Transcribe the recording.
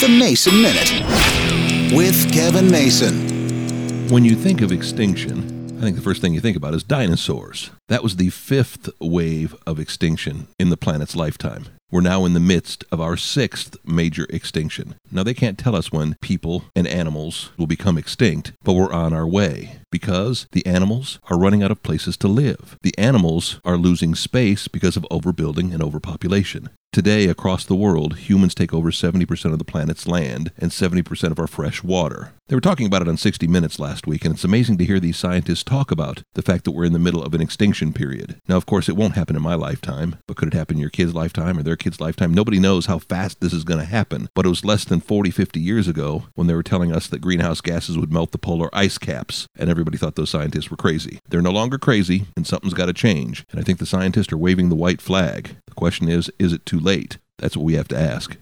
The Mason Minute with Kevin Mason. When you think of extinction, I think the first thing you think about is dinosaurs. That was the fifth wave of extinction in the planet's lifetime. We're now in the midst of our sixth major extinction. Now, they can't tell us when people and animals will become extinct, but we're on our way because the animals are running out of places to live. The animals are losing space because of overbuilding and overpopulation. Today, across the world, humans take over 70% of the planet's land and 70% of our fresh water. They were talking about it on 60 Minutes last week, and it's amazing to hear these scientists talk about the fact that we're in the middle of an extinction period. Now, of course, it won't happen in my lifetime, but could it happen in your kid's lifetime or their kid's lifetime? Nobody knows how fast this is going to happen, but it was less than 40, 50 years ago when they were telling us that greenhouse gases would melt the polar ice caps, and everybody thought those scientists were crazy. They're no longer crazy, and something's got to change. And I think the scientists are waving the white flag. The question is, is it too late? That's what we have to ask.